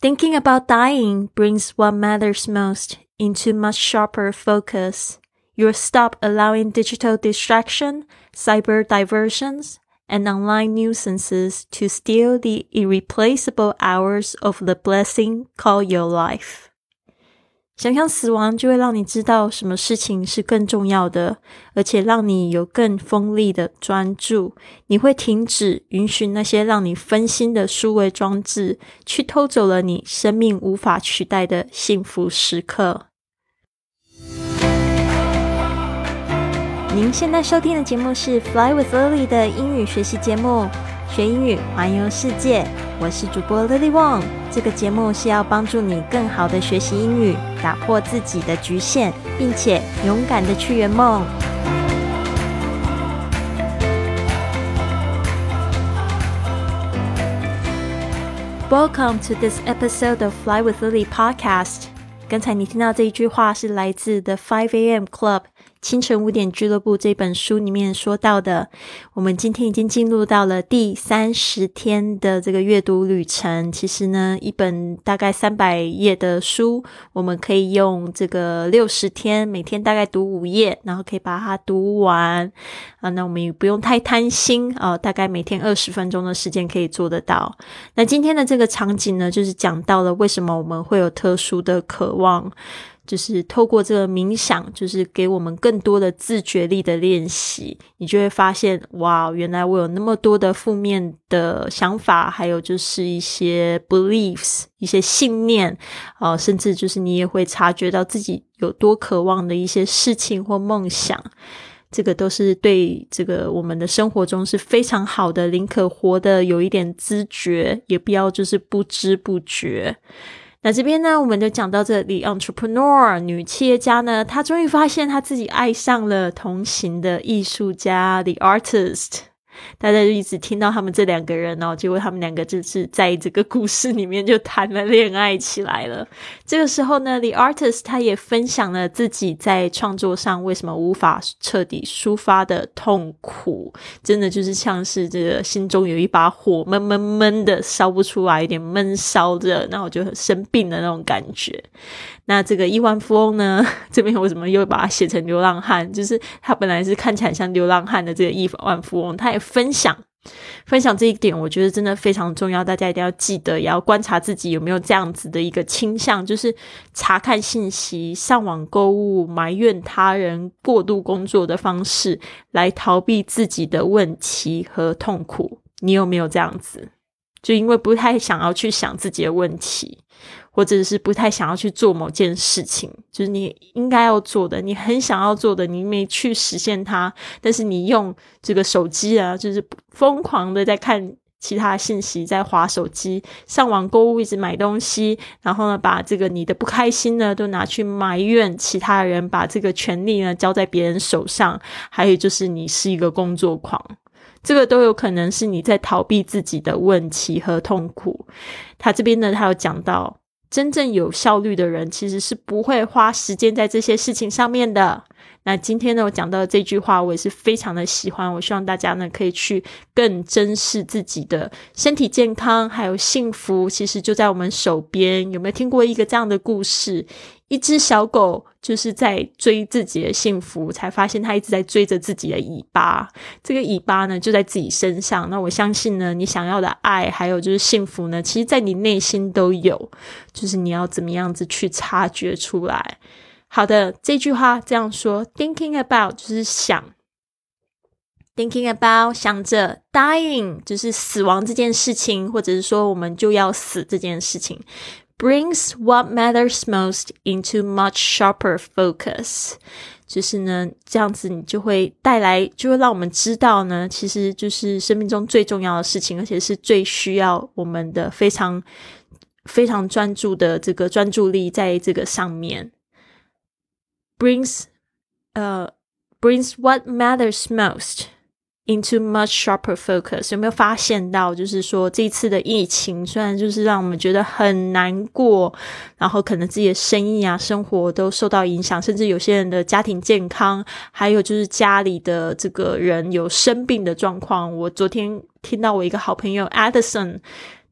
Thinking about dying brings what matters most into much sharper focus. You'll stop allowing digital distraction, cyber diversions, and online nuisances to steal the irreplaceable hours of the blessing called your life. 想象死亡，就会让你知道什么事情是更重要的，而且让你有更锋利的专注。你会停止允许那些让你分心的数位装置，去偷走了你生命无法取代的幸福时刻。您现在收听的节目是《Fly with Lily》的英语学习节目，学英语环游世界。我是主播 Lily Wong。这个节目是要帮助你更好的学习英语，打破自己的局限，并且勇敢的去圆梦。Welcome to this episode of Fly with Lily podcast。刚才你听到这一句话是来自 The Five A.M. Club。清晨五点俱乐部这本书里面说到的，我们今天已经进入到了第三十天的这个阅读旅程。其实呢，一本大概三百页的书，我们可以用这个六十天，每天大概读五页，然后可以把它读完啊。那我们也不用太贪心啊，大概每天二十分钟的时间可以做得到。那今天的这个场景呢，就是讲到了为什么我们会有特殊的渴望。就是透过这个冥想，就是给我们更多的自觉力的练习，你就会发现，哇，原来我有那么多的负面的想法，还有就是一些 beliefs，一些信念，啊，甚至就是你也会察觉到自己有多渴望的一些事情或梦想，这个都是对这个我们的生活中是非常好的，宁可活的有一点知觉，也不要就是不知不觉。那这边呢，我们就讲到这里。Entrepreneur 女企业家呢，她终于发现她自己爱上了同行的艺术家，the artist。大家就一直听到他们这两个人哦，结果他们两个就是在这个故事里面就谈了恋爱起来了。这个时候呢，The Artist 他也分享了自己在创作上为什么无法彻底抒发的痛苦，真的就是像是这个心中有一把火闷闷闷的烧不出来，有点闷烧着，那我就很生病的那种感觉。那这个亿万富翁呢？这边为什么又把它写成流浪汉？就是他本来是看起来像流浪汉的这个亿万富翁，他也分享分享这一点，我觉得真的非常重要，大家一定要记得，也要观察自己有没有这样子的一个倾向，就是查看信息、上网购物、埋怨他人、过度工作的方式来逃避自己的问题和痛苦。你有没有这样子？就因为不太想要去想自己的问题。或者是不太想要去做某件事情，就是你应该要做的，你很想要做的，你没去实现它，但是你用这个手机啊，就是疯狂的在看其他信息，在划手机、上网购物，一直买东西，然后呢，把这个你的不开心呢，都拿去埋怨其他人，把这个权利呢交在别人手上，还有就是你是一个工作狂，这个都有可能是你在逃避自己的问题和痛苦。他这边呢，他有讲到。真正有效率的人，其实是不会花时间在这些事情上面的。那今天呢，我讲到这句话，我也是非常的喜欢。我希望大家呢，可以去更珍视自己的身体健康，还有幸福，其实就在我们手边。有没有听过一个这样的故事？一只小狗就是在追自己的幸福，才发现它一直在追着自己的尾巴。这个尾巴呢，就在自己身上。那我相信呢，你想要的爱，还有就是幸福呢，其实在你内心都有，就是你要怎么样子去察觉出来。好的，这句话这样说：thinking about 就是想，thinking about 想着，dying 就是死亡这件事情，或者是说我们就要死这件事情，brings what matters most into much sharper focus。就是呢，这样子你就会带来，就会让我们知道呢，其实就是生命中最重要的事情，而且是最需要我们的非常非常专注的这个专注力在这个上面。Brings uh brings what matters most into much sharper focus。有没有发现到，就是说这次的疫情，虽然就是让我们觉得很难过，然后可能自己的生意啊、生活都受到影响，甚至有些人的家庭健康，还有就是家里的这个人有生病的状况。我昨天听到我一个好朋友 Addison。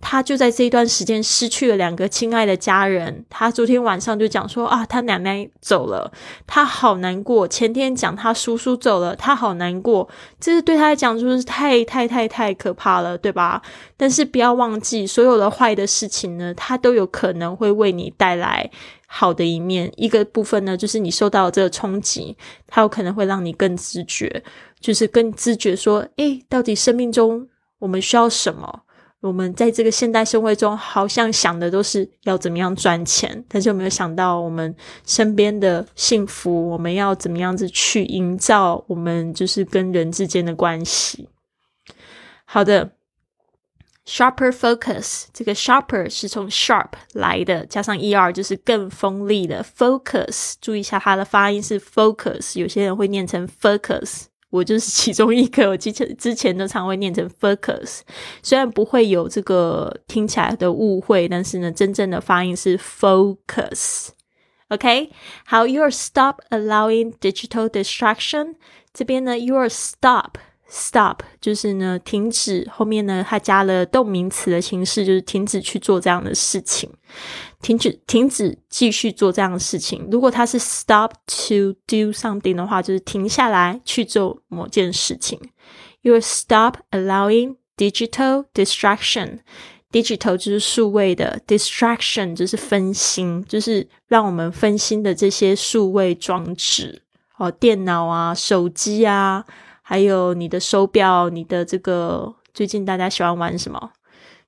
他就在这一段时间失去了两个亲爱的家人。他昨天晚上就讲说啊，他奶奶走了，他好难过。前天讲他叔叔走了，他好难过。这是对他来讲就是太太太太可怕了，对吧？但是不要忘记，所有的坏的事情呢，它都有可能会为你带来好的一面。一个部分呢，就是你受到这个冲击，它有可能会让你更自觉，就是更自觉说，诶，到底生命中我们需要什么？我们在这个现代社会中，好像想的都是要怎么样赚钱，但是有没有想到我们身边的幸福？我们要怎么样子去营造我们就是跟人之间的关系？好的，sharper focus，这个 sharper 是从 sharp 来的，加上 er 就是更锋利的 focus。注意一下它的发音是 focus，有些人会念成 focus。我就是其中一个，我之前之前都常会念成 focus，虽然不会有这个听起来的误会，但是呢，真正的发音是 focus。OK，好，you are stop allowing digital distraction。这边呢，you are stop。Stop 就是呢，停止。后面呢，它加了动名词的形式，就是停止去做这样的事情，停止，停止继续做这样的事情。如果它是 stop to do something 的话，就是停下来去做某件事情。You stop allowing digital distraction。Digital 就是数位的，distraction 就是分心，就是让我们分心的这些数位装置哦，电脑啊，手机啊。还有你的手表，你的这个最近大家喜欢玩什么？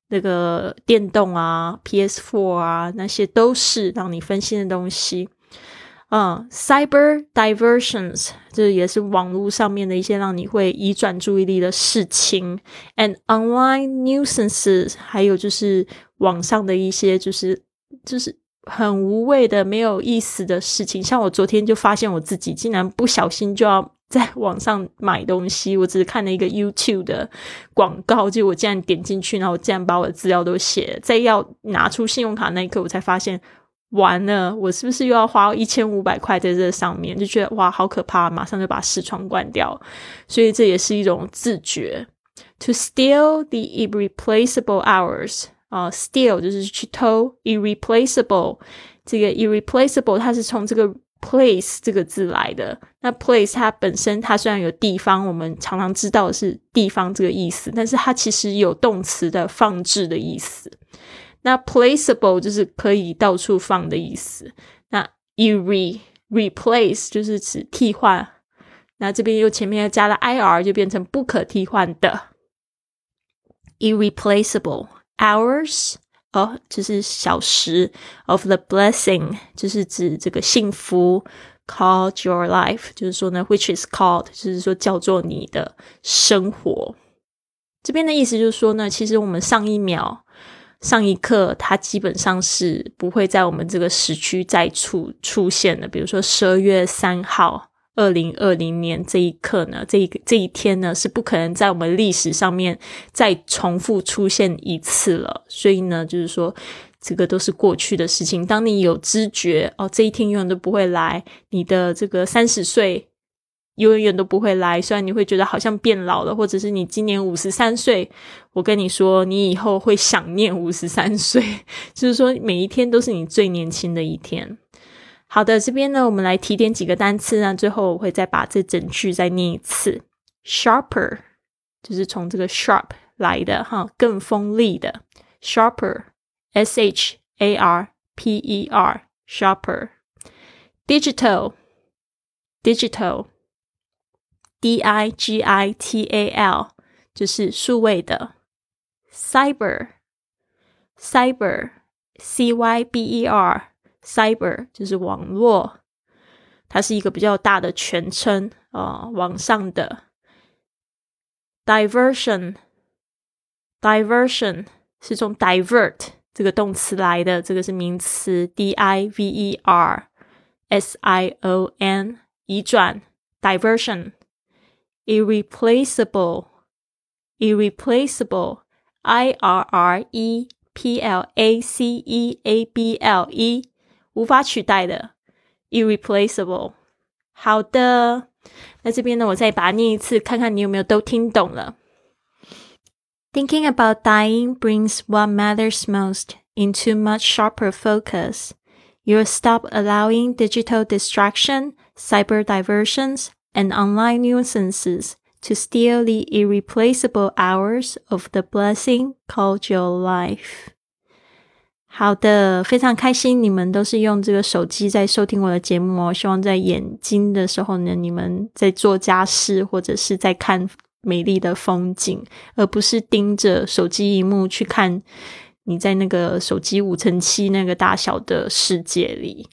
那个电动啊，PS4 啊，那些都是让你分心的东西。嗯，cyber diversions，这也是网络上面的一些让你会移转注意力的事情。And online nuisances，还有就是网上的一些就是就是很无谓的、没有意思的事情。像我昨天就发现我自己竟然不小心就要。在网上买东西，我只是看了一个 YouTube 的广告，就我竟然点进去，然后我竟然把我的资料都写。在要拿出信用卡那一刻，我才发现完了，我是不是又要花一千五百块在这上面？就觉得哇，好可怕！马上就把视窗关掉。所以这也是一种自觉。To steal the irreplaceable hours 啊，steal 就是去偷，irreplaceable 这个 irreplaceable 它是从这个。Place 这个字来的，那 place 它本身它虽然有地方，我们常常知道是地方这个意思，但是它其实有动词的放置的意思。那 placeable 就是可以到处放的意思。那 re replace 就是指替换。那这边又前面又加了 ir，就变成不可替换的。irreplaceable hours。哦，就是小时 of the blessing，就是指这个幸福。Called your life，就是说呢，which is called，就是说叫做你的生活。这边的意思就是说呢，其实我们上一秒、上一刻，它基本上是不会在我们这个时区再出出现的。比如说十二月三号。二零二零年这一刻呢，这一个这一天呢，是不可能在我们历史上面再重复出现一次了。所以呢，就是说，这个都是过去的事情。当你有知觉哦，这一天永远都不会来，你的这个三十岁永远都不会来。虽然你会觉得好像变老了，或者是你今年五十三岁，我跟你说，你以后会想念五十三岁，就是说每一天都是你最年轻的一天。好的，这边呢，我们来提点几个单词呢。最后我会再把这整句再念一次。Sharper 就是从这个 sharp 来的哈，更锋利的。Sharper，S H A R P E R，sharper。Digital，digital，D I G I T A L，就是数位的。Cyber，cyber，C Y B E R。Cyber 就是网络，它是一个比较大的全称啊，网上的。Diversion，diversion 是从 divert 这个动词来的，这个是名词，D I V E R S I O N，移转。Diversion，irreplaceable，irreplaceable，I R R E P L A C E A B L E。无法取代的，irreplaceable。好的，那这边呢，我再把它念一次，看看你有没有都听懂了。 Thinking about dying brings what matters most into much sharper focus. You'll stop allowing digital distraction, cyber diversions, and online nuisances to steal the irreplaceable hours of the blessing called your life. 好的，非常开心，你们都是用这个手机在收听我的节目哦。希望在眼睛的时候呢，你们在做家事或者是在看美丽的风景，而不是盯着手机荧幕去看你在那个手机五乘七那个大小的世界里。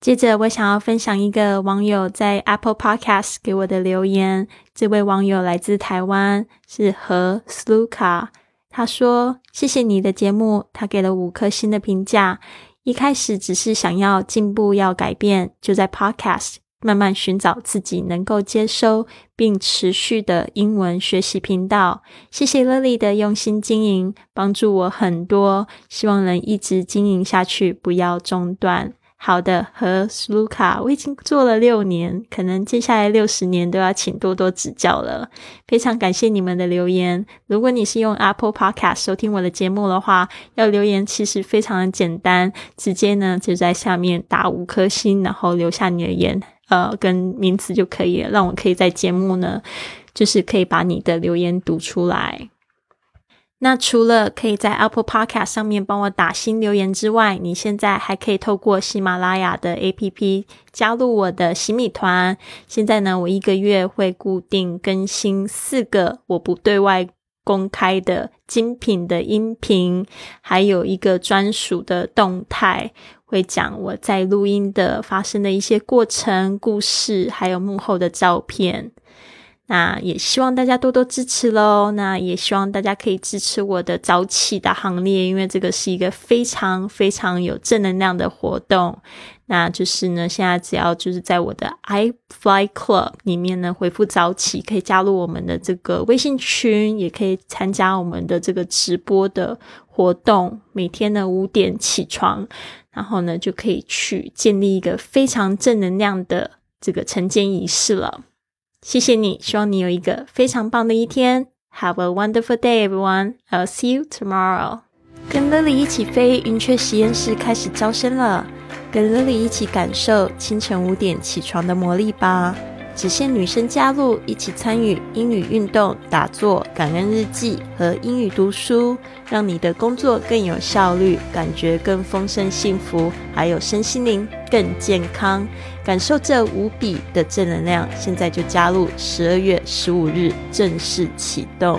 接着，我想要分享一个网友在 Apple Podcast 给我的留言。这位网友来自台湾，是何 Sluka。他说：“谢谢你的节目。”他给了五颗星的评价。一开始只是想要进步，要改变，就在 Podcast 慢慢寻找自己能够接收并持续的英文学习频道。谢谢 Lily 的用心经营，帮助我很多。希望能一直经营下去，不要中断。好的，和 Sluka，我已经做了六年，可能接下来六十年都要请多多指教了。非常感谢你们的留言。如果你是用 Apple Podcast 收听我的节目的话，要留言其实非常的简单，直接呢就在下面打五颗星，然后留下你的言，呃，跟名字就可以了，让我可以在节目呢，就是可以把你的留言读出来。那除了可以在 Apple Podcast 上面帮我打新留言之外，你现在还可以透过喜马拉雅的 APP 加入我的洗米团。现在呢，我一个月会固定更新四个我不对外公开的精品的音频，还有一个专属的动态，会讲我在录音的发生的一些过程、故事，还有幕后的照片。那也希望大家多多支持喽。那也希望大家可以支持我的早起的行列，因为这个是一个非常非常有正能量的活动。那就是呢，现在只要就是在我的 i Fly Club 里面呢回复早起，可以加入我们的这个微信群，也可以参加我们的这个直播的活动。每天呢五点起床，然后呢就可以去建立一个非常正能量的这个晨间仪式了。谢谢你，希望你有一个非常棒的一天。Have a wonderful day, everyone. I'll see you tomorrow. 跟 Lily 一起飞，云雀实验室开始招生了。跟 Lily 一起感受清晨五点起床的魔力吧。只限女生加入，一起参与英语运动、打坐、感恩日记和英语读书，让你的工作更有效率，感觉更丰盛幸福，还有身心灵更健康。感受这无比的正能量，现在就加入！十二月十五日正式启动。